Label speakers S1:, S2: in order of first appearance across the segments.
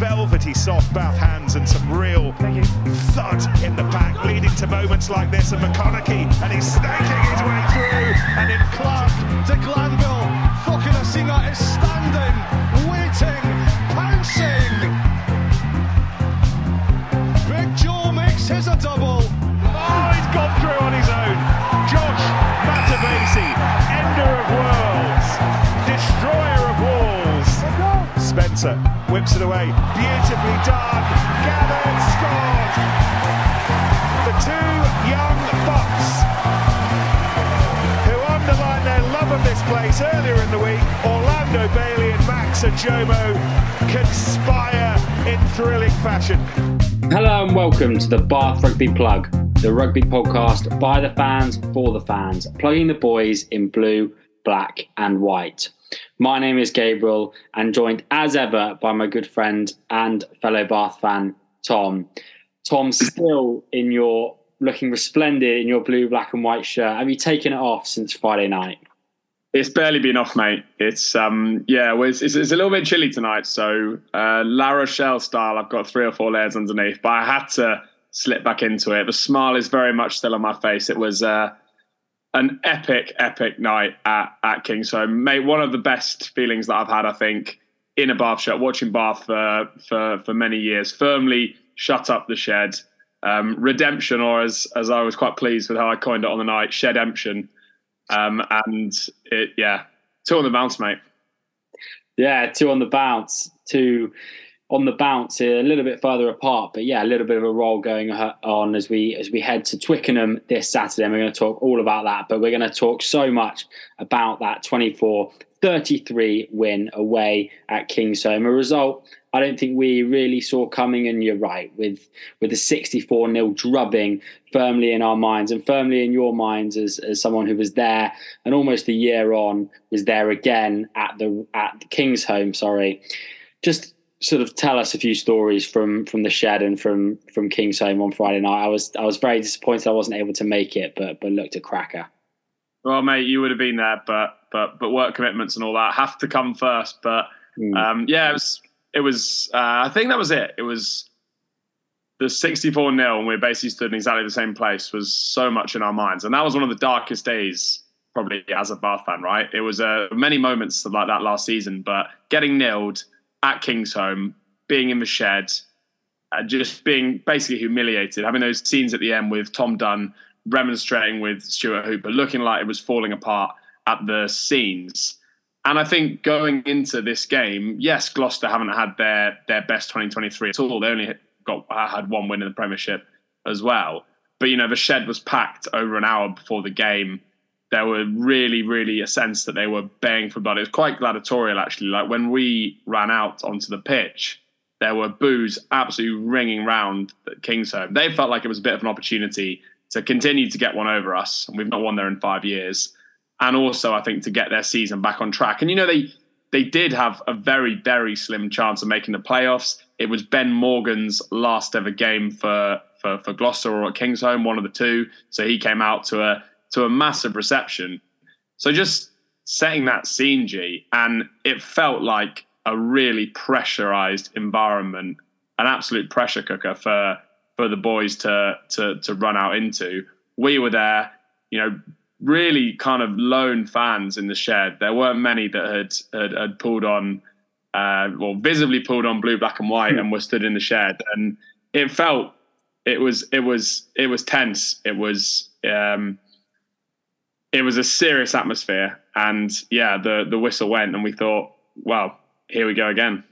S1: velvety soft Bath hands and some real thud in the pack, leading to moments like this. And McConnochie, and he's snaking his way through. And in Clark to Glanville, Cokanasiga is standing, waiting, pouncing. Big Joe makes his a double. Oh, he's gone through on his own. Josh Matavesi, ender of worlds, destroyer of walls. Spencer whips it away, beautifully done. Gathered, scored. The two young bucks who underlined their love of this place earlier in the week, Orlando Bailey and Max Ojomoh conspire in thrilling fashion.
S2: Hello and welcome to the Bath Rugby Plug, the rugby podcast by the fans for the fans, plugging the boys in blue, black, and white. My name is Gabriel and joined as ever by my good friend and fellow Bath fan, Tom. Tom, still in your looking resplendent in your blue, black, and white shirt. Have you taken it off since Friday night?
S3: It's barely been off, mate. It's um yeah, it's, it's, it's a little bit chilly tonight. So uh, La Rochelle style, I've got three or four layers underneath, but I had to slip back into it. The smile is very much still on my face. It was uh, an epic, epic night at at Kingsholm, mate. One of the best feelings that I've had, I think, in a Bath shirt, watching Bath for for for many years. Firmly shut up the shed. Um, redemption, or as as I was quite pleased with how I coined it on the night, shedemption. Um, and it, yeah, two on the bounce, mate.
S2: Yeah, two on the bounce, two on the bounce, a little bit further apart, but yeah, a little bit of a roll going on as we as we head to Twickenham this Saturday. And we're going to talk all about that, but we're going to talk so much about that 24 33 win away at Kingsholm. A result I don't think we really saw coming, and you're right, with with the 64 0 drubbing firmly in our minds and firmly in your minds as, as someone who was there and almost a year on was there again at the at Kingsholm sorry. Just sort of tell us a few stories from from the shed and from from Kingsholm on Friday night. I was I was very disappointed I wasn't able to make it, but but looked a cracker.
S3: Well, mate, you would have been there, but but but work commitments and all that have to come first. But mm. um, yeah, it was it was. Uh, I think that was it. It was the 64 0 and we basically stood in exactly the same place was so much in our minds, and that was one of the darkest days probably as a Bath fan. Right, it was uh, many moments like that last season, but getting nilled at Kingsholm, being in the shed, uh, just being basically humiliated, having those scenes at the end with Tom Dunn remonstrating with Stuart Hooper, looking like it was falling apart at the scenes. And I think going into this game, yes, Gloucester haven't had their their best 2023 at all. They only got had one win in the Premiership as well. But you know, the shed was packed over an hour before the game. There were really, really a sense that they were baying for blood. It was quite gladiatorial, actually. Like when we ran out onto the pitch, there were boos absolutely ringing round Kingsholm. They felt like it was a bit of an opportunity to continue to get one over us. And we've not won there in five years and also I think to get their season back on track. And you know they they did have a very very slim chance of making the playoffs. It was Ben Morgan's last ever game for for for Gloucester or at Kingsholm, one of the two. So he came out to a to a massive reception. So just setting that scene, G, and it felt like a really pressurized environment, an absolute pressure cooker for for the boys to to to run out into. We were there, you know, really kind of lone fans in the shed. There weren't many that had had, had pulled on, uh, well, visibly pulled on blue, black, and white, and were stood in the shed. And it felt it was it was it was tense. It was um, it was a serious atmosphere. And yeah, the the whistle went, and we thought, well, here we go again.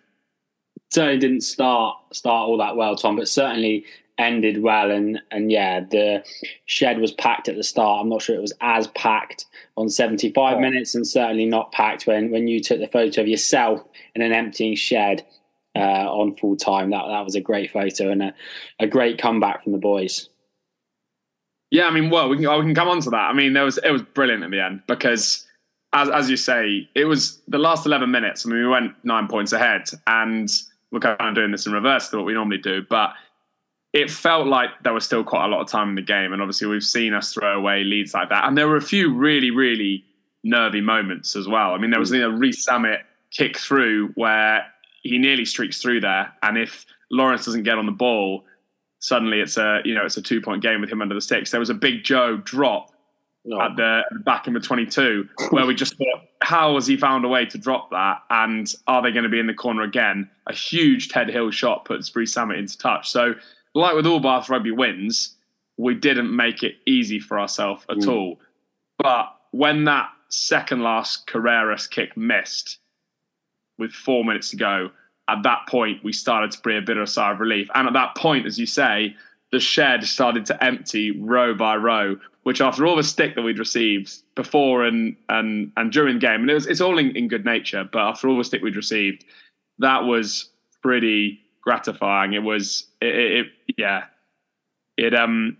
S2: Certainly didn't start start all that well, Tom, but certainly ended well and and yeah the shed was packed at the start i'm not sure it was as packed on 75 oh. minutes and certainly not packed when when you took the photo of yourself in an emptying shed uh, on full time that that was a great photo and a, a great comeback from the boys
S3: yeah i mean well we can, oh, we can come on to that i mean there was it was brilliant in the end because as, as you say it was the last 11 minutes i mean we went nine points ahead and we're kind of doing this in reverse to what we normally do but it felt like there was still quite a lot of time in the game. And obviously, we've seen us throw away leads like that. And there were a few really, really nervy moments as well. I mean, there was hmm. a Rees Zammit kick through where he nearly streaks through there, and if Lawrence doesn't get on the ball, suddenly it's a you know it's a two point game with him under the sticks. There was a big Joe drop no. at, the, back in the 22 where we just thought, how has he found a way to drop that? And are they going to be in the corner again? A huge Ted Hill shot puts Rees Zammit into touch. So, like with all Bath rugby wins, we didn't make it easy for ourselves at mm. all. But when that second last Carreras kick missed with four minutes to go, at that point we started to breathe a bit of a sigh of relief. And at that point, as you say, the shed started to empty row by row, which after all the stick that we'd received before and and and during the game, and it was it's all in, in good nature, but after all the stick we'd received, that was pretty gratifying. It was it, it, it yeah. It um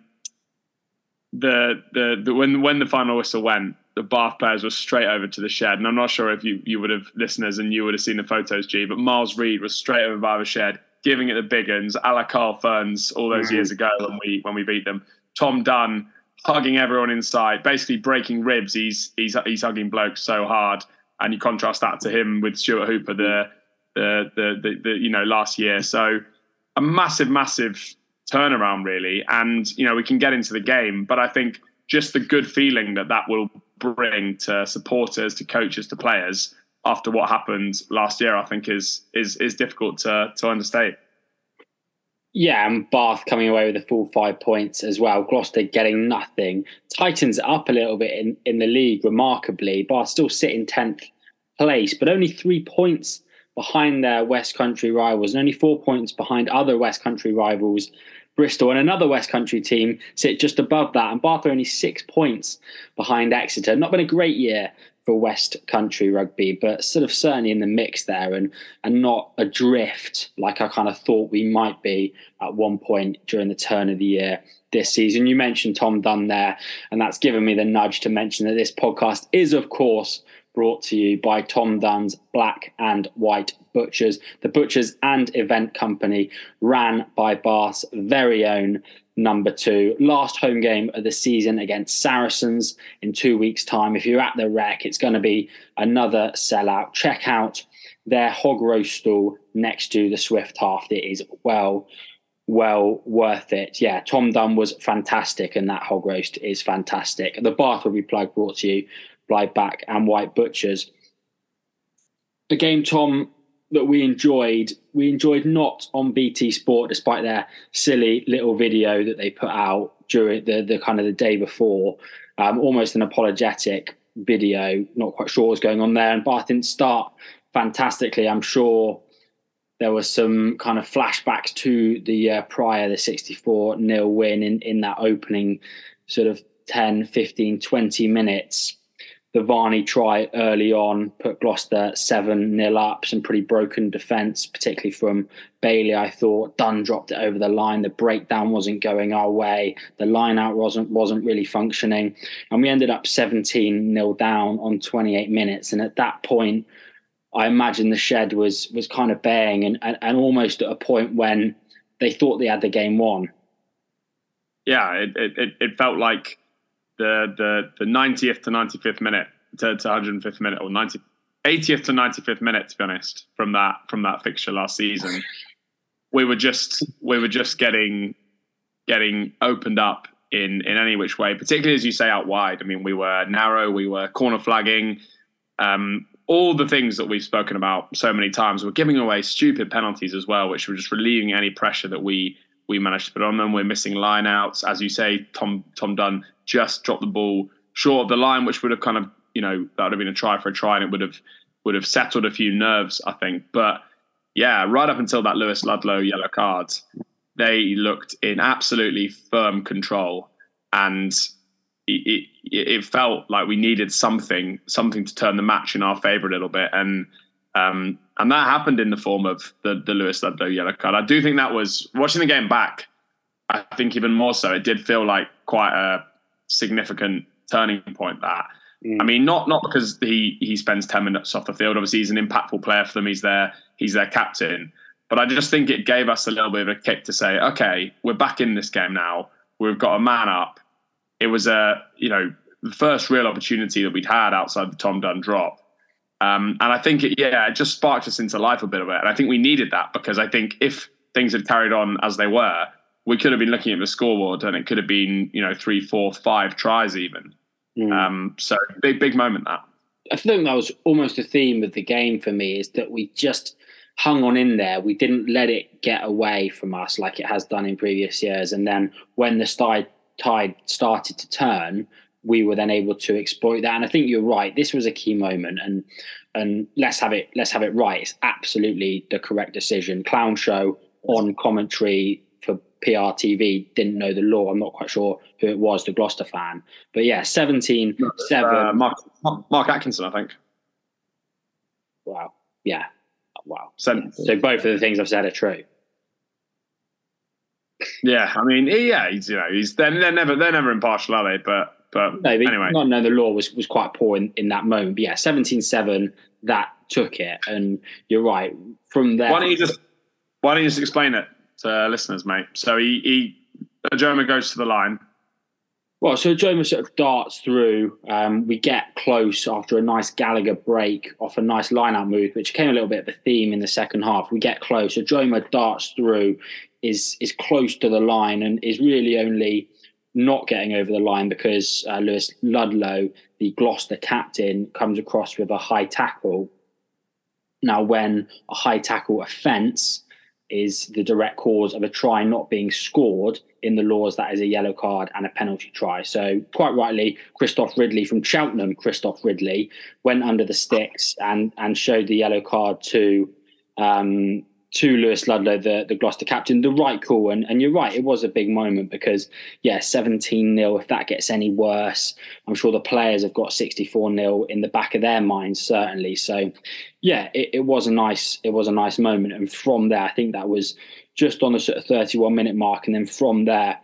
S3: the, the the when when the final whistle went, the Bath players were straight over to the shed, and I'm not sure if you you would have listeners and you would have seen the photos, G, but Miles Reid was straight over by the shed, giving it the big uns, a la Carl Fearns all those mm. years ago when we when we beat them. Tom Dunn hugging everyone inside, basically breaking ribs. He's he's he's hugging blokes so hard, and you contrast that to him with Stuart Hooper the the the the, the you know last year. So a massive massive turnaround really, and you know we can get into the game, but I think just the good feeling that that will bring to supporters, to coaches, to players after what happened last year, I think is is is difficult to to understate.
S2: Yeah, and Bath coming away with a full five points as well. Gloucester getting nothing. Titans up a little bit in, in the league, remarkably. Bath still sit in 10th place, but only three points behind their West Country rivals and only four points behind other West Country rivals. Bristol and another West Country team sit just above that, and Bath are only six points behind Exeter. Not been a great year for West Country rugby, but sort of certainly in the mix there and and not adrift like I kind of thought we might be at one point during the turn of the year this season. You mentioned Tom Dunn there, and that's given me the nudge to mention that this podcast is, of course, brought to you by Tom Dunn's Black and White Butchers, the butchers and event company ran by Bath's very own number two. Last home game of the season against Saracens in two weeks' time. If you're at the rec, it's going to be another sellout. Check out their hog roast stall next to the Swift Half. It is well, well worth it. Yeah, Tom Dunn was fantastic, and that hog roast is fantastic. The Bath will be plug brought to you by Black and White Butchers. The game, Tom, that we enjoyed, we enjoyed not on BT Sport, despite their silly little video that they put out during the, the kind of the day before, um, almost an apologetic video. Not quite sure what was going on there, and Bath didn't start fantastically. I'm sure there was some kind of flashbacks to the uh, prior, the 64 nil win in, in that opening sort of 10, 15, 20 minutes the Varney try early on put Gloucester 7 nil up, some pretty broken defence, particularly from Bailey. I thought Dunn dropped it over the line. The breakdown wasn't going our way. The line out wasn't wasn't really functioning. And we ended up 17 nil down on 28 minutes. And at that point, I imagine the shed was was kind of baying and, and, and almost at a point when they thought they had the game won.
S3: Yeah, it, it, it felt like the the the 90th to 95th minute to, to 105th minute or 90 80th to 95th minute to be honest from that from that fixture last season. We were just we were just getting getting opened up in in any which way particularly as you say out wide. I mean we were narrow we were corner flagging. Um, all the things that we've spoken about so many times we're giving away stupid penalties as well which were just relieving any pressure that we we managed to put on them. We're missing lineouts as you say tom tom dunn just dropped the ball short of the line, which would have kind of, you know, that would have been a try for a try and it would have would have settled a few nerves, I think. But yeah, right up until that Lewis Ludlow yellow card, they looked in absolutely firm control and it, it, it, felt like we needed something, something to turn the match in our favour a little bit, and um, and that happened in the form of the the Lewis Ludlow yellow card. I do think that was watching the game back. I think even more so, it did feel like quite a significant turning point. That mm. I mean, not not because he he spends ten minutes off the field. Obviously, he's an impactful player for them. He's their he's their captain. But I just think it gave us a little bit of a kick to say, okay, we're back in this game now. We've got a man up. It was a you know the first real opportunity that we'd had outside the Tom Dunn drop. Um, and I think it, yeah, it just sparked us into life a bit of it. And I think we needed that because I think if things had carried on as they were, we could have been looking at the scoreboard and it could have been, you know, three, four, five tries even. Mm. Um, so big, big moment that.
S2: I think that was almost a theme of the game for me is that we just hung on in there. We didn't let it get away from us like it has done in previous years. And then when the tide started to turn, we were then able to exploit that. And I think you're right. This was a key moment, and and let's have it let's have it right. It's absolutely the correct decision. Clown show on commentary for PR TV didn't know the law. I'm not quite sure who it was, the Gloucester fan. But yeah, 17 7. Uh,
S3: Mark, Mark Atkinson, I think.
S2: Wow. Yeah. Wow. So, so both of the things I've said are true.
S3: Yeah, I mean, yeah, he's you know, he's they're, they're never they're never impartial, are they? But but no, anyway,
S2: not know the law was was quite poor in, in that moment. But yeah, 17-7, that took it, and you're right. From there,
S3: why don't you just why don't you just explain it to listeners, mate? So he he Adomah goes to the line.
S2: Well, so Adomah sort of darts through. Um, we get close after a nice Gallagher break off a nice line-out move, which came a little bit of a theme in the second half. We get close. Adomah darts through, is is close to the line, and is really only not getting over the line because uh, Lewis Ludlow, the Gloucester captain, comes across with a high tackle. Now, when a high tackle offence is the direct cause of a try not being scored in the laws, that is a yellow card and a penalty try. So, quite rightly, Christophe Ridley from Cheltenham, Christophe Ridley, went under the sticks and and showed the yellow card to um, to Lewis Ludlow, the, the Gloucester captain, the right call. And, and you're right, it was a big moment because, yeah, 17 0, if that gets any worse, I'm sure the players have got 64 0 in the back of their minds, certainly. So, yeah, it, it was a nice it was a nice moment. And from there, I think that was just on the sort of 31 minute mark. And then from there,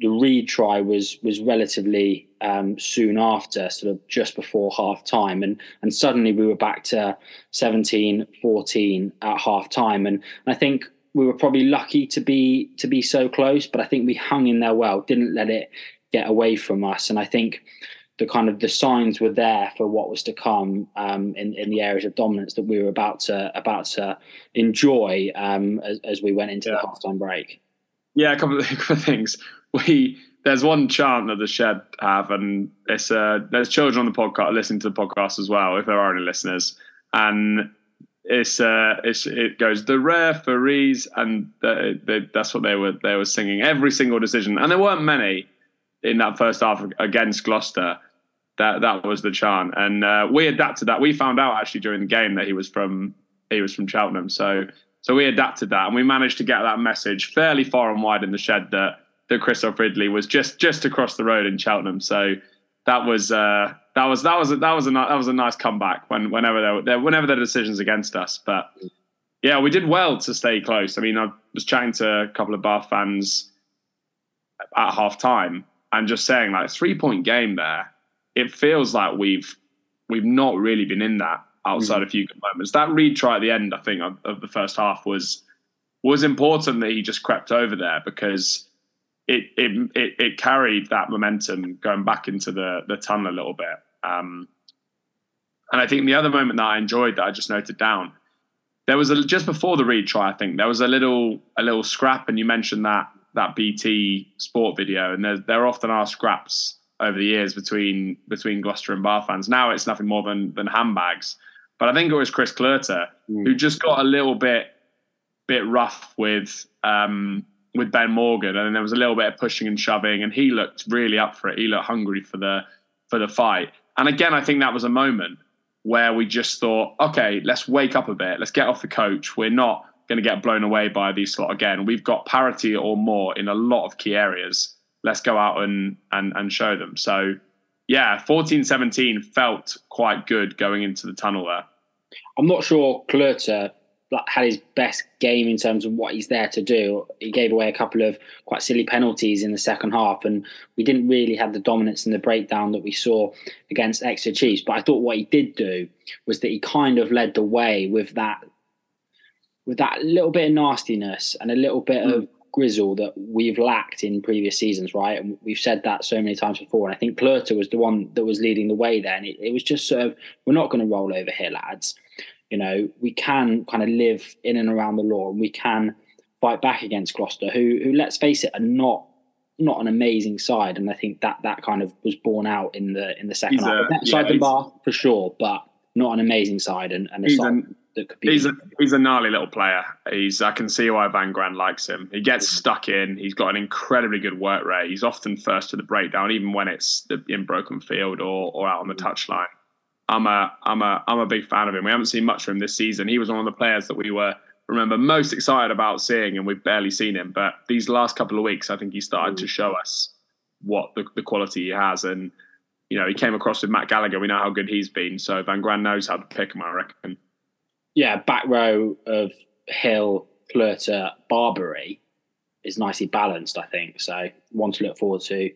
S2: the retry was was relatively um, soon after, sort of just before half time, and and suddenly we were back to 17, 14 at half time, and, and I think we were probably lucky to be to be so close, but I think we hung in there well, didn't let it get away from us, and I think the kind of the signs were there for what was to come um, in in the areas of dominance that we were about to about to enjoy um, as, as, we went into yeah. the halftime break.
S3: Yeah, a couple of, a couple of things we there's one chant that the shed have, and it's uh, there's children on the podcast listening to the podcast as well, if there are any listeners, and it's uh, it's it goes the referees, and the, the, that's what they were they were singing every single decision, and there weren't many in that first half against Gloucester. That that was the chant, and uh, we adapted that. We found out actually during the game that he was from he was from Cheltenham, so so we adapted that, and we managed to get that message fairly far and wide in the shed that that Christophe Ridley was just just across the road in Cheltenham. So that was uh, that was that was a, that was a that was a nice comeback when whenever there, whenever there decisions against us. But yeah, we did well to stay close. I mean, I was chatting to a couple of Bath fans at half time and just saying like three point game there. It feels like we've we've not really been in that outside mm-hmm. a few good moments. That Reid try at the end, I think, of, of the first half was was important that he just crept over there because it, it it it carried that momentum going back into the the tunnel a little bit. Um, and I think the other moment that I enjoyed that I just noted down, there was a just before the retry. I think there was a little a little scrap, and you mentioned that that BT Sport video, and there there often are scraps over the years between between Gloucester and Bath fans. Now it's nothing more than than handbags, but I think it was Chris Clurter mm. who just got a little bit bit rough with um, with Ben Morgan, and there was a little bit of pushing and shoving, and he looked really up for it. He looked hungry for the for the fight. And again, I think that was a moment where we just thought, okay, let's wake up a bit. Let's get off the coach. We're not going to get blown away by these slot again. We've got parity or more in a lot of key areas. Let's go out and and and show them. So yeah, 14-17 felt quite good going into the tunnel there.
S2: I'm not sure Clurter had his best game in terms of what he's there to do. He gave away a couple of quite silly penalties in the second half, and we didn't really have the dominance and the breakdown that we saw against Exeter Chiefs. But I thought what he did do was that he kind of led the way with that, with that little bit of nastiness and a little bit mm. of grizzle that we've lacked in previous seasons, right? And we've said that so many times before. And I think Clurter was the one that was leading the way there. And it, it was just sort of, we're not going to roll over here, lads. You know, we can kind of live in and around the law and we can fight back against Gloucester, who, who let's face it, are not not an amazing side, and I think that that kind of was borne out in the in the second he's half. A, yeah, side the bar for sure, but not an amazing side, and, and a side that could be.
S3: He's a he's a gnarly little player. He's I can see why Van Graan likes him. He gets stuck in. He's got an incredibly good work rate. He's often first to the breakdown, even when it's in broken field or or out on the mm-hmm. touchline. I'm a I'm a I'm a big fan of him. We haven't seen much of him this season. He was one of the players that we were remember most excited about seeing, and we've barely seen him. But these last couple of weeks, I think he started mm. to show us what the, the quality he has. And, you know, he came across with Matt Gallagher. We know how good he's been. So Van Graan knows how to pick him, I reckon.
S2: Yeah, back row of Hill, Clurter, Barbeary is nicely balanced, I think. So one to look forward to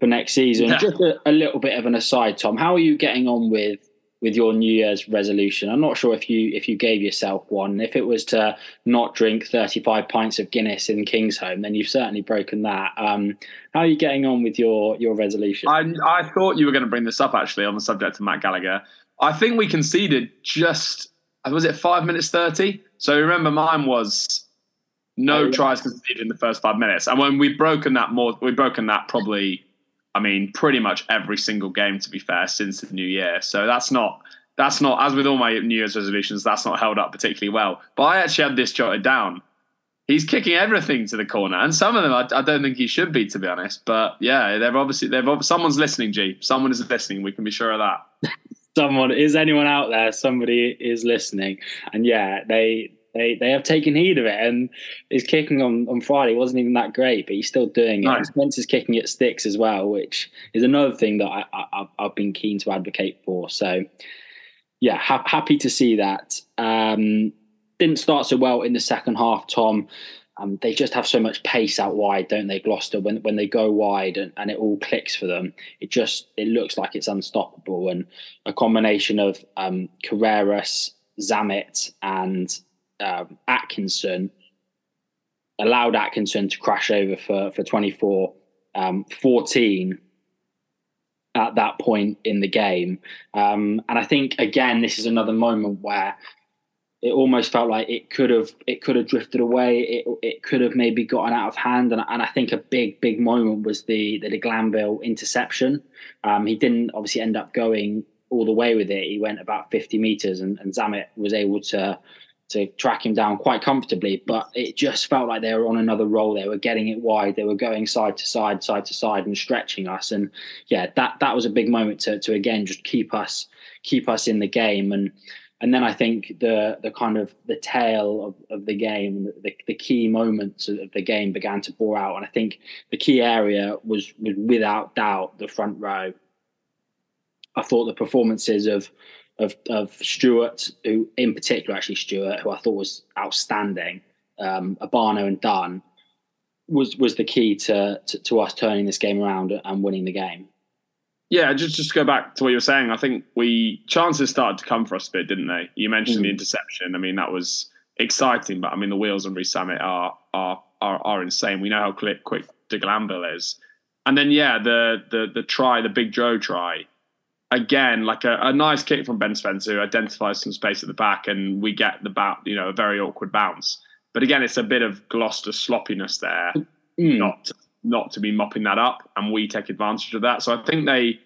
S2: for next season. Yeah. Just a, a little bit of an aside, Tom. How are you getting on with with your New Year's resolution. I'm not sure if you if you gave yourself one. If it was to not drink 35 pints of Guinness in Kingsholm, then you've certainly broken that. Um, how are you getting on with your your resolution?
S3: I, I thought you were going to bring this up actually on the subject of Matt Gallagher. I think we conceded just was it five minutes thirty. So remember, mine was no oh, yeah. tries conceded in the first five minutes, and when we've broken that more, we've broken that probably I mean, pretty much every single game, to be fair, since the new year. So that's not that's not as with all my New Year's resolutions, that's not held up particularly well. But I actually had this jotted down. He's kicking everything to the corner, and some of them I, I don't think he should be, to be honest. But yeah, they've obviously they've someone's listening. G, someone is listening. We can be sure of that.
S2: someone is anyone out there? Somebody is listening, and yeah, they they they have taken heed of it, and his kicking on, on Friday wasn't even that great, but he's still doing it. Nice. Spencer's kicking at sticks as well, which is another thing that I, I, have been keen to advocate for. So, yeah, ha- happy to see that. Um, didn't start so well in the second half, Tom. Um, they just have so much pace out wide, don't they, Gloucester? When when they go wide and, and it all clicks for them, it just it looks like it's unstoppable. And a combination of um, Carreras, Zammit, and um, Atkinson allowed Atkinson to crash over for for 24 um, 14 at that point in the game. Um, and I think again, this is another moment where it almost felt like it could have it could have drifted away. It it could have maybe gotten out of hand. And, and I think a big big moment was the the Glanville interception. Um, he didn't obviously end up going all the way with it. He went about 50 meters, and, and Zammit was able to to track him down quite comfortably. But it just felt like they were on another roll. They were getting it wide. They were going side to side, side to side, and stretching us. And yeah, that that was a big moment to to again just keep us keep us in the game. And and then I think the the kind of the tail of, of the game, the, the key moments of the game began to bore out. And I think the key area was was without doubt the front row. I thought the performances of of of Stewart, who in particular actually Stewart, who I thought was outstanding, um, Obano and Dunn, was was the key to, to, to us turning this game around and winning the game.
S3: Yeah, just just to go back to what you were saying, I think we chances started to come for us a bit, didn't they? You mentioned mm. the interception. I mean, that was exciting, but I mean the wheels on Rees Zammit are are are, are insane. We know how quick quick de Glanville is, and then yeah, the the the try, the big Joe try again, like a, a, nice kick from Ben Spencer who identifies some space at the back, and we get the bat, you know, a very awkward bounce. But again, it's a bit of Gloucester sloppiness there, mm. not not to be mopping that up, and we take advantage of that. So I think they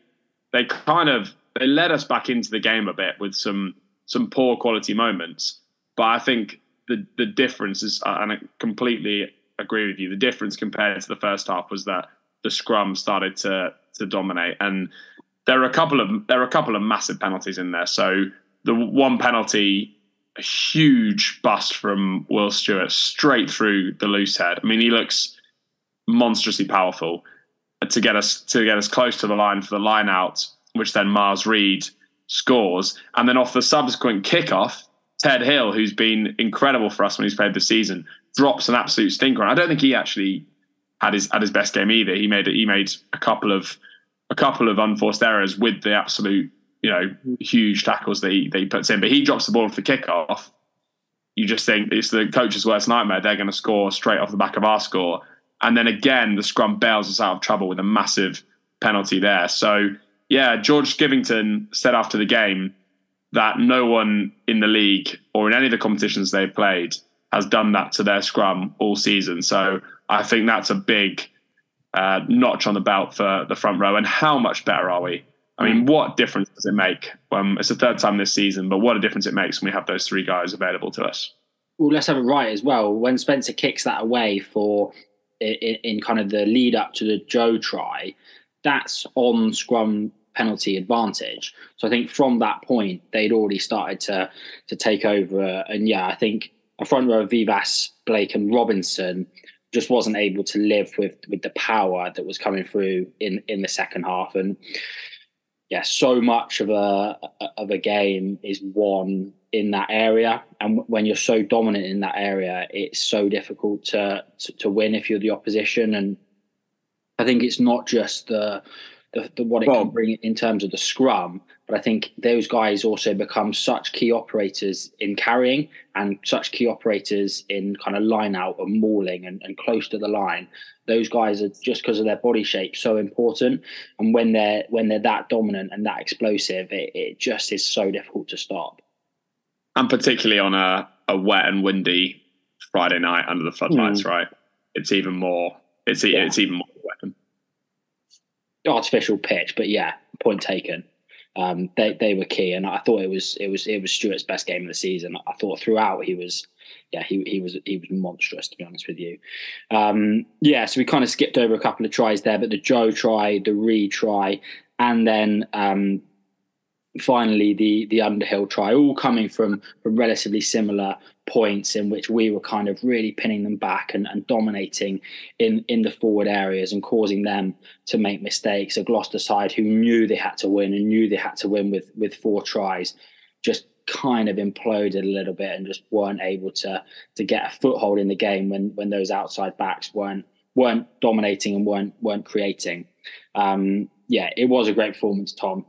S3: they kind of they led us back into the game a bit with some some poor quality moments. But I think the the difference is, uh, and I completely agree with you. The difference compared to the first half was that the scrum started to to dominate and there are a couple of there are a couple of massive penalties in there. So the one penalty, a huge bust from Will Stewart straight through the loose head. I mean, he looks monstrously powerful to get us to get us close to the line for the line out, which then Miles Reid scores, and then off the subsequent kickoff, Ted Hill, who's been incredible for us when he's played this season, drops an absolute stinker. And I don't think he actually had his had his best game either. He made he made a couple of a couple of unforced errors with the absolute, you know, huge tackles that he, that he puts in. But he drops the ball for kickoff. you just think it's the coach's worst nightmare. They're going to score straight off the back of our score. And then again, the scrum bails us out of trouble with a massive penalty there. So, yeah, George Skivington said after the game that no one in the league or in any of the competitions they've played has done that to their scrum all season. So I think that's a big uh, notch on the belt for the front row. And how much better are we? I mean, what difference does it make? Um, it's the third time this season, but what a difference it makes when we have those three guys available to us.
S2: Well, let's have it right as well. When Spencer kicks that away for in, in kind of the lead up to the Joe try, that's on scrum penalty advantage. So I think from that point they'd already started to to take over. And yeah, I think a front row of Vivas, Blake, and Robinson just wasn't able to live with with the power that was coming through in in the second half. And yeah, so much of a of a game is won in that area, and when you're so dominant in that area, it's so difficult to to, to win if you're the opposition. And I think it's not just the the, the what it well, can bring in terms of the scrum. But I think those guys also become such key operators in carrying and such key operators in kind of line out and mauling and, and close to the line. Those guys are just because of their body shape so important. And when they're when they're that dominant and that explosive, it, it just is so difficult to stop.
S3: And particularly on a, a wet and windy Friday night under the floodlights, mm. right? It's even more. It's yeah. it's even more weapon
S2: artificial pitch, but yeah, point taken. Um, they they were key, and I thought it was it was it was Stewart's best game of the season. I thought throughout he was yeah he he was he was monstrous to be honest with you. Um, yeah, so we kind of skipped over a couple of tries there, but the Joe try, the retry, and then um, finally the the Underhill try, all coming from from relatively similar points in which we were kind of really pinning them back and, and dominating in in the forward areas and causing them to make mistakes. A Gloucester side who knew they had to win and knew they had to win with with four tries, just kind of imploded a little bit and just weren't able to to get a foothold in the game when when those outside backs weren't weren't dominating and weren't weren't creating. Um, yeah, it was a great performance, Tom.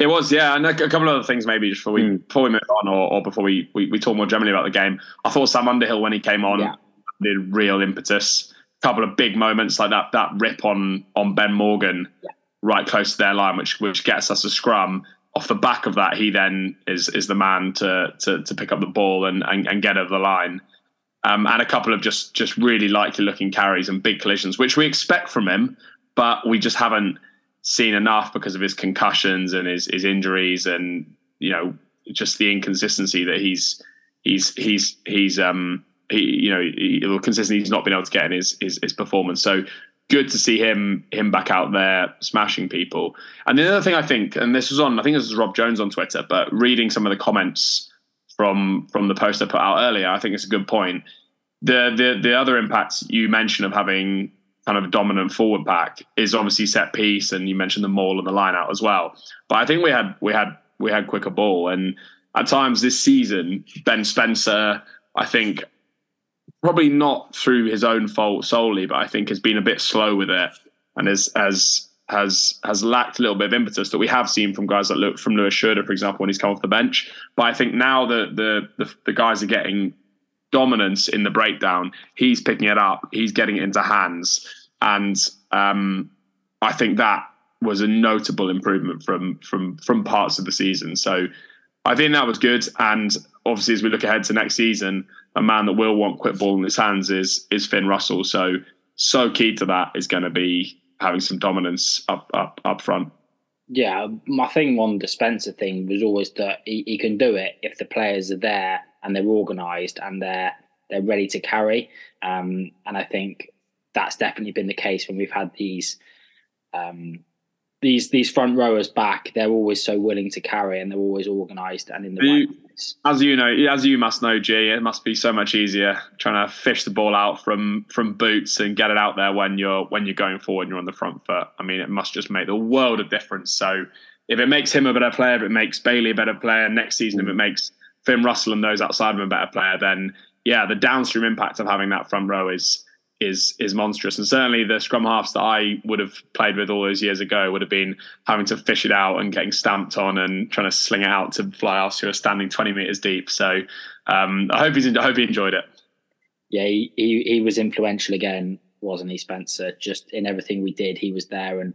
S3: It was, yeah, and a, couple of other things maybe just before we mm. before we move on, or, or before we, we, we talk more generally about the game. I thought Sam Underhill when he came on yeah. did real impetus. A couple of big moments like that that rip on on Ben Morgan yeah. right close to their line, which which gets us a scrum. Off the back of that, he then is is the man to to, to pick up the ball and, and, and get over the line. Um, and a couple of just just really likely looking carries and big collisions, which we expect from him, but we just haven't seen enough because of his concussions and his, his injuries and you know just the inconsistency that he's he's he's he's um he you know he, consistently he's not been able to get in his, his his performance. So good to see him him back out there smashing people. And the other thing i think and this was on i think this was rob jones on twitter but reading some of the comments from from the post i put out earlier i think it's a good point. The the the other impacts you mentioned of having kind of dominant forward pack is obviously set piece, and you mentioned the maul and the line out as well. But I think we had we had we had quicker ball, and at times this season, Ben Spencer, I think probably not through his own fault solely, but I think has been a bit slow with it, and has has has has lacked a little bit of impetus that we have seen from guys like look from Louis Schreuder, for example, when he's come off the bench. But I think now that the the, the guys are getting dominance in the breakdown. He's picking it up. He's getting it into hands, and um, I think that was a notable improvement from from from parts of the season. So I think that was good. And obviously, as we look ahead to next season, a man that will want quick ball in his hands is is Finn Russell. So so key to that is going to be having some dominance up up up front.
S2: Yeah, my thing on the Spencer thing was always that he, he can do it if the players are there and they're organised and they're they're ready to carry. Um, and I think that's definitely been the case when we've had these um, these these front rowers back. They're always so willing to carry and they're always organised and in the right.
S3: As you know, as you must know, G, it must be so much easier trying to fish the ball out from from boots and get it out there when you're when you're going forward and you're on the front foot. I mean, it must just make the world of difference. So if it makes him a better player, if it makes Bailey a better player next season, if it makes Finn Russell and those outside him a better player, then yeah, the downstream impact of having that front row is is is monstrous. And certainly the scrum halves that I would have played with all those years ago would have been having to fish it out and getting stamped on and trying to sling it out to fly us who are standing 20 meters deep. So um, I hope he's I hope he enjoyed it.
S2: Yeah, he, he, he was influential again, wasn't he, Spencer? Just in everything we did, he was there and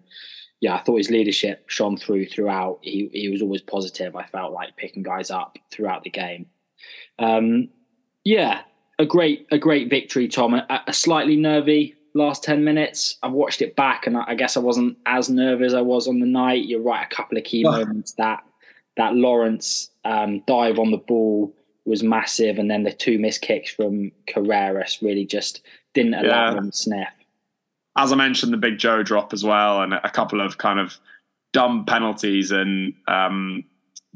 S2: yeah, I thought his leadership shone through throughout. He he was always positive. I felt like picking guys up throughout the game. Um, yeah, a great a great victory, Tom. A, a, slightly nervy last ten minutes. I've watched it back, and I, I, guess I wasn't as nervous as I was on the night. You're right. A couple of key oh. moments that that Lawrence um, dive on the ball was massive, and then the two missed kicks from Carreras really just didn't allow yeah. them to sniff
S3: as I mentioned, the big Joe drop as well, and a couple of kind of dumb penalties. And um,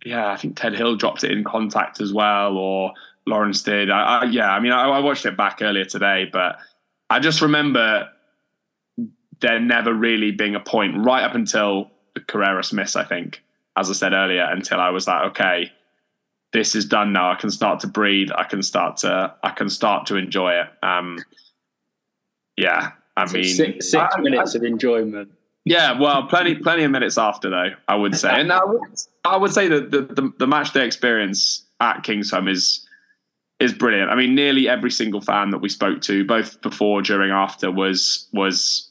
S3: yeah, I think Ted Hill dropped it in contact as well, or Lawrence did. I, I, yeah, I mean, I, I, watched it back earlier today, but I just remember there never really being a point right up until the Carreras miss. I think, as I said earlier, until I was like, okay, this is done now. I can start to breathe. I can start to I can start to enjoy it. Um, yeah, I mean,
S2: six, six I, minutes of enjoyment.
S3: Yeah, well, plenty, plenty of minutes after though. I would say, and I would, I would say that the, the, the match day experience at Kingsholm is is brilliant. I mean, nearly every single fan that we spoke to, both before, during, after, was was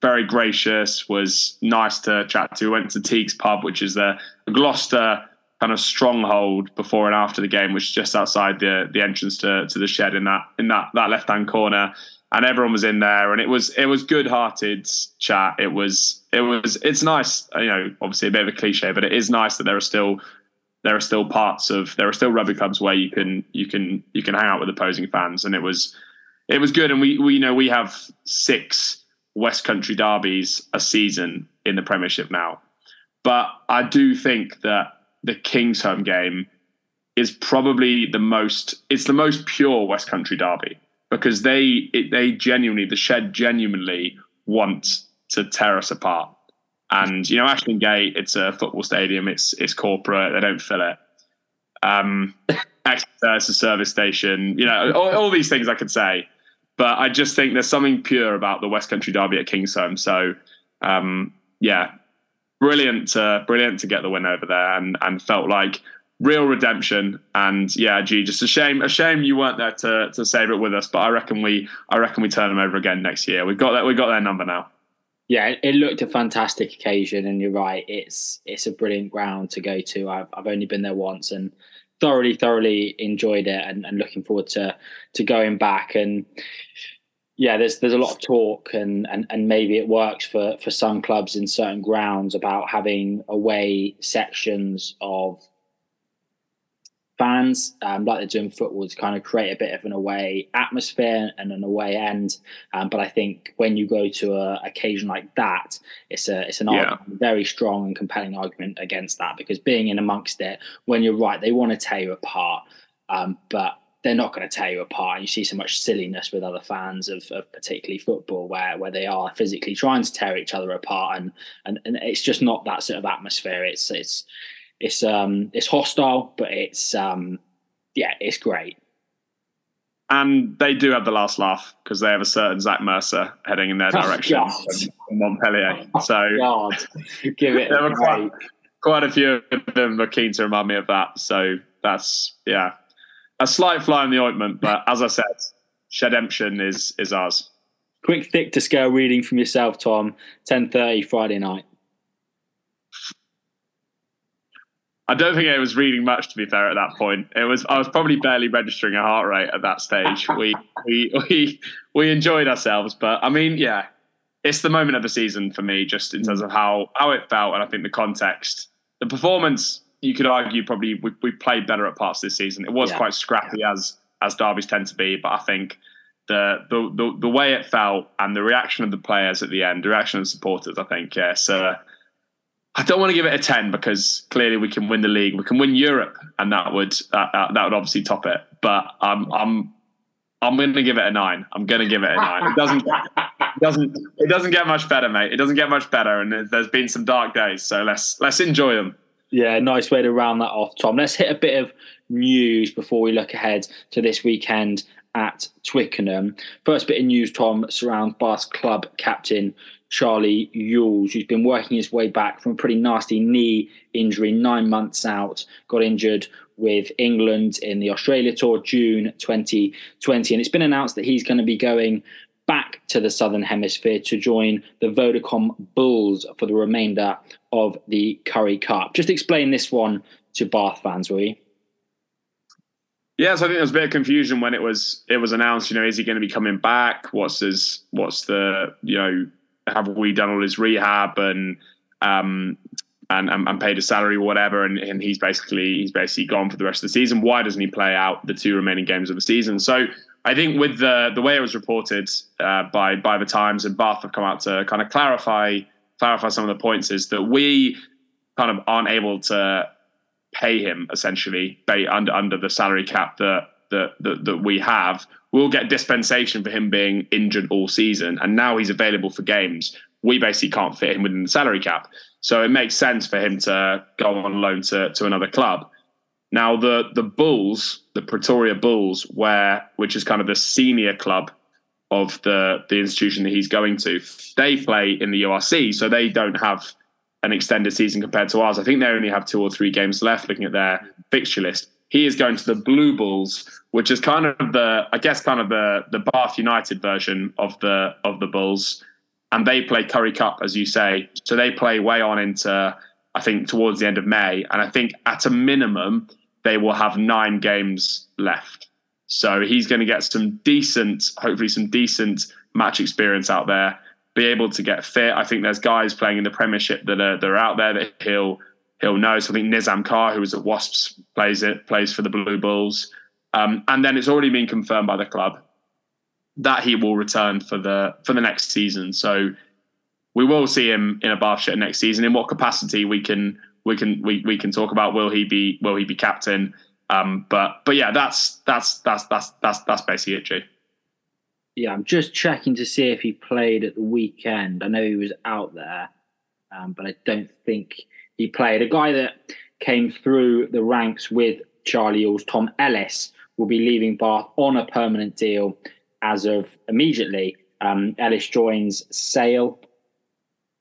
S3: very gracious. Was nice to chat to. We went to Teague's pub, which is the Gloucester kind of stronghold before and after the game, which is just outside the the entrance to to the shed in that in that that left hand corner and everyone was in there and it was it was good hearted chat it was it was it's nice you know obviously a bit of a cliche but it is nice that there are still there are still parts of there are still rugby clubs where you can you can you can hang out with opposing fans. And it was it was good. And we we you know we have six west country derbies a season in the premiership now. But i do think that the Kingsholm game is probably the most it's the most pure west country derby because they it, they genuinely the shed genuinely want to tear us apart. And you know, Ashton Gate, it's a football stadium. It's it's corporate. They don't fill it. Um, it's a service station. You know, all, all, these things I could say, but I just think there's something pure about the West Country Derby at Kingsholm. So, um, yeah, brilliant, to, brilliant to get the win over there, and and felt like real redemption. And yeah, gee, just a shame. A shame you weren't there to to save it with us. But I reckon we I reckon we turn them over again next year. We've got that. We got their number now.
S2: Yeah, it looked a fantastic occasion, and you're right. It's it's a brilliant ground to go to. I've I've only been there once and thoroughly thoroughly enjoyed it, and, and looking forward to to going back. And yeah, there's there's a lot of talk, and and and maybe it works for for some clubs in certain grounds about having away sections of fans, um, like they're doing football, to kind of create a bit of an away atmosphere and an away end. Um, but I think when you go to a occasion like that, it's a it's an yeah. argument, very strong and compelling argument against that because being in amongst it, when you're right, they want to tear you apart, um, but they're not going to tear you apart. And you see so much silliness with other fans of, of, particularly football, where where they are physically trying to tear each other apart, and and, and it's just not that sort of atmosphere. It's it's it's um it's hostile, but it's um yeah, it's great.
S3: And they do have the last laugh because they have a certain Zach Mercer heading in their oh, direction from Montpellier. Oh, so
S2: God. give it.
S3: there were quite, quite a few of them were keen to remind me of that. So that's yeah, a slight fly in the ointment. But as I said, Shedemption is is ours.
S2: Quick, thick to scale reading from yourself, Tom. Ten thirty Friday night.
S3: I don't think I was reading much to be fair at that point. It was I was probably barely registering a heart rate at that stage. We we we we enjoyed ourselves, but I mean, yeah, it's the moment of the season for me, just in terms of how how it felt, and I think the context, the performance. You could argue probably we, we played better at parts this season. It was yeah. quite scrappy as as derbies tend to be, but I think the, the the the way it felt and the reaction of the players at the end, the reaction of supporters, I think, yes, uh, I don't want to give it a ten because clearly we can win the league, we can win Europe, and that would that, that, that would obviously top it. But I'm I'm I'm going to give it a nine. I'm going to give it a nine. It doesn't it doesn't it doesn't get much better, mate. It doesn't get much better, and there's been some dark days, so let's let's enjoy them.
S2: Yeah, nice way to round that off, Tom. Let's hit a bit of news before we look ahead to this weekend at Twickenham. First bit of news, Tom, surrounds Bath's club captain Charlie Ewels, who's been working his way back from a pretty nasty knee injury, nine months out, got injured with England in the Australia Tour June 2020. And it's been announced that he's going to be going back to the Southern Hemisphere to join the Vodacom Bulls for the remainder of the Currie Cup. Just explain this one to Bath fans, will you?
S3: Yes, I think there was a bit of confusion when it was it was announced. You know, is he going to be coming back? What's his what's the you know have we done all his rehab and um and, and, and paid a salary or whatever and, and he's basically he's basically gone for the rest of the season. Why doesn't he play out the two remaining games of the season? So I think with the the way it was reported uh, by by the Times and Bath have come out to kind of clarify clarify some of the points is that we kind of aren't able to pay him essentially under under the salary cap that that that, that we have. We'll get dispensation for him being injured all season, and now he's available for games. We basically can't fit him within the salary cap, so it makes sense for him to go on loan to to another club. Now the the Bulls, the Pretoria Bulls, where which is kind of the senior club of the the institution that he's going to, they play in the URC, so they don't have an extended season compared to ours. I think they only have two or three games left looking at their fixture list. He is going to the Blue Bulls, which is kind of the I guess kind of the the Bath United version of the of the Bulls. And they play Currie Cup, as you say. So they play way on into I think towards the end of May. And I think at a minimum, they will have nine games left. So he's going to get some decent, hopefully, some decent match experience out there. Be able to get fit. I think there's guys playing in the Premiership that are that are out there that he'll he'll know. So I think Nizaam Carr, who was at Wasps, plays it plays for the Blue Bulls, um, and then it's already been confirmed by the club that he will return for the for the next season. So we will see him in a Bath shirt next season. In what capacity we can we can we, we can talk about will he be will he be captain? Um, but but yeah, that's that's that's that's that's that's basically it, Jay.
S2: Yeah, I'm just checking to see if he played at the weekend. I know he was out there, um, but I don't think he played. A guy that came through the ranks with Charlie Ewels, Tom Ellis, will be leaving Bath on a permanent deal as of immediately. Um, Ellis joins Sale,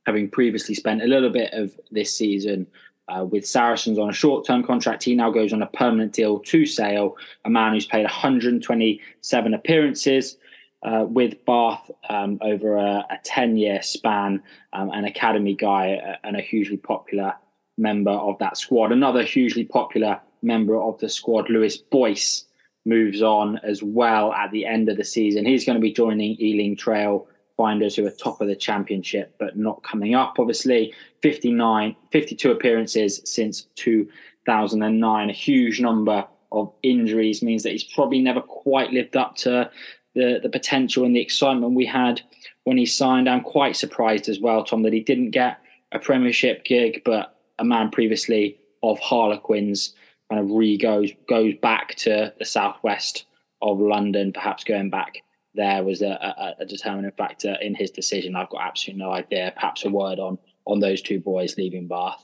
S2: having previously spent a little bit of this season uh, with Saracens on a short term contract. He now goes on a permanent deal to Sale, a man who's played 127 appearances. Uh, with Bath um, over a, 10 year span, um, an academy guy and a hugely popular member of that squad. Another hugely popular member of the squad, Lewis Boyce, moves on as well at the end of the season. He's going to be joining Ealing Trail finders who are top of the championship but not coming up. Obviously, 59, 52 appearances since 2009. A huge number of injuries means that he's probably never quite lived up to the, the potential and the excitement we had when he signed. I'm quite surprised as well, Tom, that he didn't get a Premiership gig, but a man previously of Harlequins kind of re goes goes back to the southwest of London, perhaps going back there was a, a, a, determining factor in his decision. I've got absolutely no idea. Perhaps a word on on those two boys leaving Bath.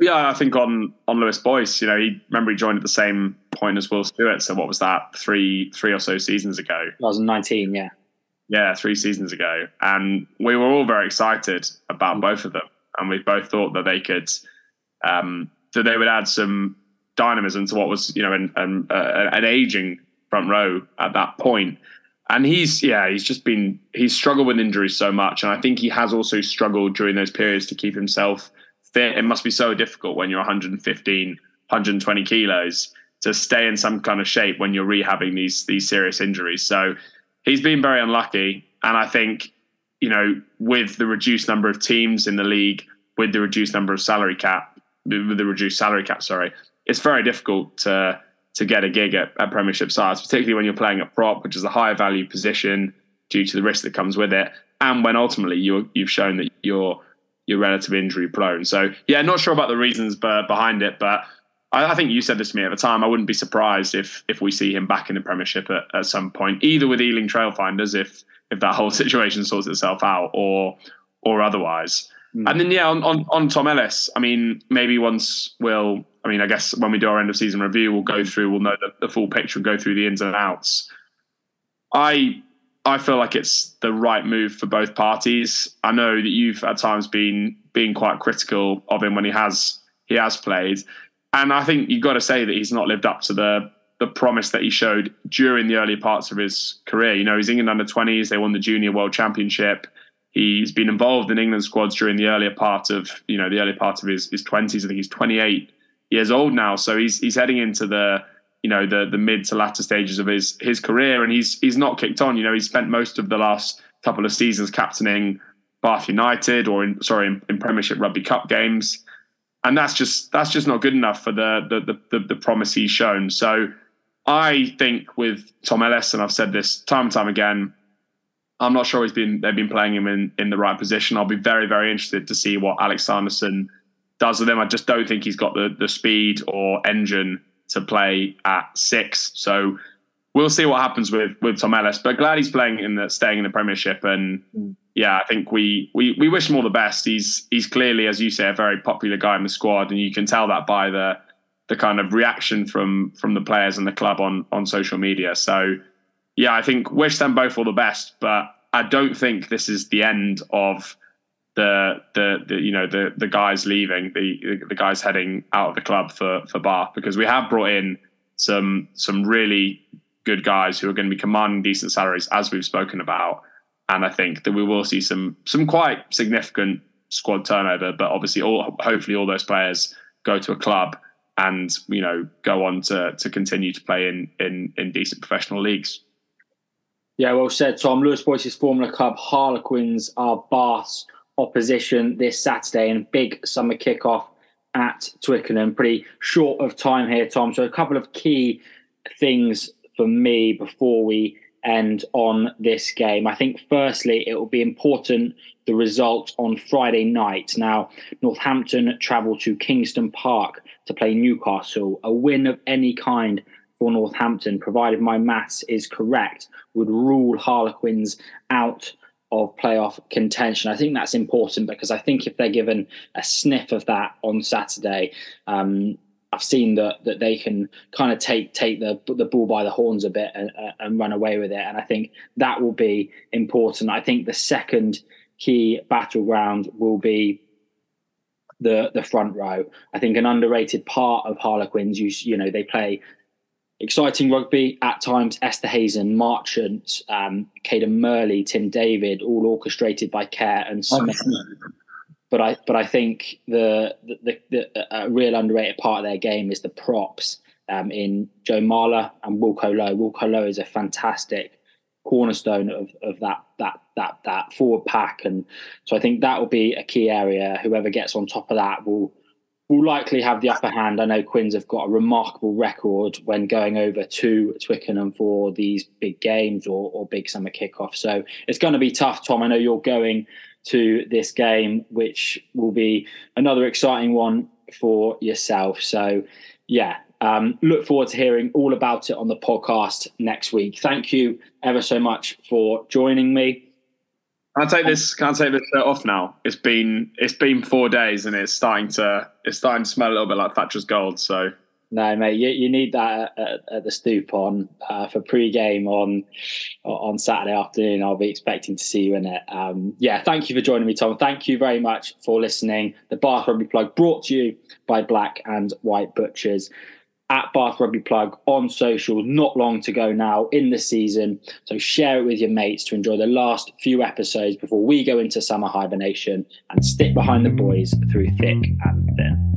S3: Yeah, I think on on Lewis Boyce, you know, he remember he joined at the same point as Will Stewart. So what was that? Three three or so seasons ago.
S2: 2019, yeah.
S3: Yeah, three seasons ago, and we were all very excited about mm. both of them, and we both thought that they could um, that they would add some dynamism to what was you know an, an, uh, an aging front row at that point. and he's yeah he's just been he's struggled with injuries so much. And i think he has also struggled during those periods to keep himself fit. It must be so difficult when you're 115 120 kilos to stay in some kind of shape when you're rehabbing these these serious injuries. So he's been very unlucky. And i think you know with the reduced number of teams in the league with the reduced number of salary cap with the reduced salary cap sorry it's very difficult to to get a gig at, at Premiership sides, particularly when you're playing at prop, which is a higher value position due to the risk that comes with it, and when ultimately you you've shown that you're you're relatively injury prone. So yeah, not sure about the reasons behind it, but I, I, think you said this to me at the time. I wouldn't be surprised if if we see him back in the Premiership at, at some point, either with Ealing Trailfinders if if that whole situation sorts itself out, or or otherwise. Mm. And then yeah, on, on on Tom Ellis, I mean, maybe once we'll I mean, I guess when we do our end of season review, we'll go through, we'll know the, the full picture and go through the ins and outs. I I feel like it's the right move for both parties. I know that you've at times been being quite critical of him when he has he has played, and I think you've got to say that he's not lived up to the the promise that he showed during the early parts of his career. You know, he's England under 20s. They won the Junior World Championship. He's been involved in England squads during the earlier part of you know the early part of his his 20s. I think he's 28 years old now, so he's he's heading into the you know the the mid to latter stages of his his career, and he's he's not kicked on. You know, he's spent most of the last couple of seasons captaining Bath United or in sorry in, in Premiership Rugby Cup games, and that's just that's just not good enough for the the the, the promise he's shown. So I think with Tom Ellis, and I've said this time and time again, I'm not sure he's been they've been playing him in in the right position. I'll be very very interested to see what Alex Sanderson does with him. I just don't think he's got the the speed or engine to play at six. So we'll see what happens with with Tom Ellis. But glad he's playing in the staying in the Premiership. And hmm. yeah, I think we we we wish him all the best. He's he's clearly, as you say, a very popular guy in the squad, and you can tell that by the the kind of reaction from from the players and the club on on social media. So yeah, I think wish them both all the best. But I don't think this is the end of the the, the you know the the guys leaving the the guys heading out of the club for for Bath because we have brought in some some really good guys who are going to be commanding decent salaries as we've spoken about and I think that we will see some some quite significant squad turnover but obviously all hopefully all those players go to a club and you know go on to to continue to play in in in decent professional leagues
S2: yeah well said Tom Lewis Boyce's Formula Club Harlequins are Bath's opposition this Saturday and big summer kickoff at Twickenham. Pretty short of time here, Tom. So a couple of key things for me before we end on this game. I think firstly it will be important the result on Friday night. Now Northampton travel to Kingston Park to play Newcastle. A win of any kind for Northampton, provided my maths is correct, would rule Harlequins out of playoff contention. I think that's important because I think if they're given a sniff of that on Saturday, um, I've seen that that they can kind of take take the the bull by the horns a bit and, uh, and run away with it, and I think that will be important. I think the second key battleground will be the the front row. I think an underrated part of Harlequins, you you know, they play exciting rugby at times. Esterhuizen, Marchant, um, Cadan Murley, Tim David, all orchestrated by Care and Smith. But I, but I think the the, the, real underrated part of their game is the props um, in Joe Marler and Wilco Louw. Wilco Louw is a fantastic cornerstone of, of that that that that forward pack, and so I think that will be a key area. Whoever gets on top of that will will likely have the upper hand. I know Quins have got a remarkable record when going over to Twickenham for these big games or, or big summer kickoffs. So it's going to be tough, Tom. I know you're going to this game, which will be another exciting one for yourself. So, yeah, um, look forward to hearing all about it on the podcast next week. Thank you ever so much for joining me.
S3: Can I take this? Can I take this shirt off now? It's been it's been four days and it's starting to it's starting to smell a little bit like Thatcher's gold. So
S2: no, mate, you, you need that at, at the stoop on uh, for pre-game on on Saturday afternoon. I'll be expecting to see you in it. Um, yeah, thank you for joining me, Tom. Thank you very much for listening. The Bath Rugby Plug brought to you by Black and White Butchers at Bath Rugby Plug on social. Not long to go now in the season. So share it with your mates to enjoy the last few episodes before we go into summer hibernation and stick behind the boys through thick and thin.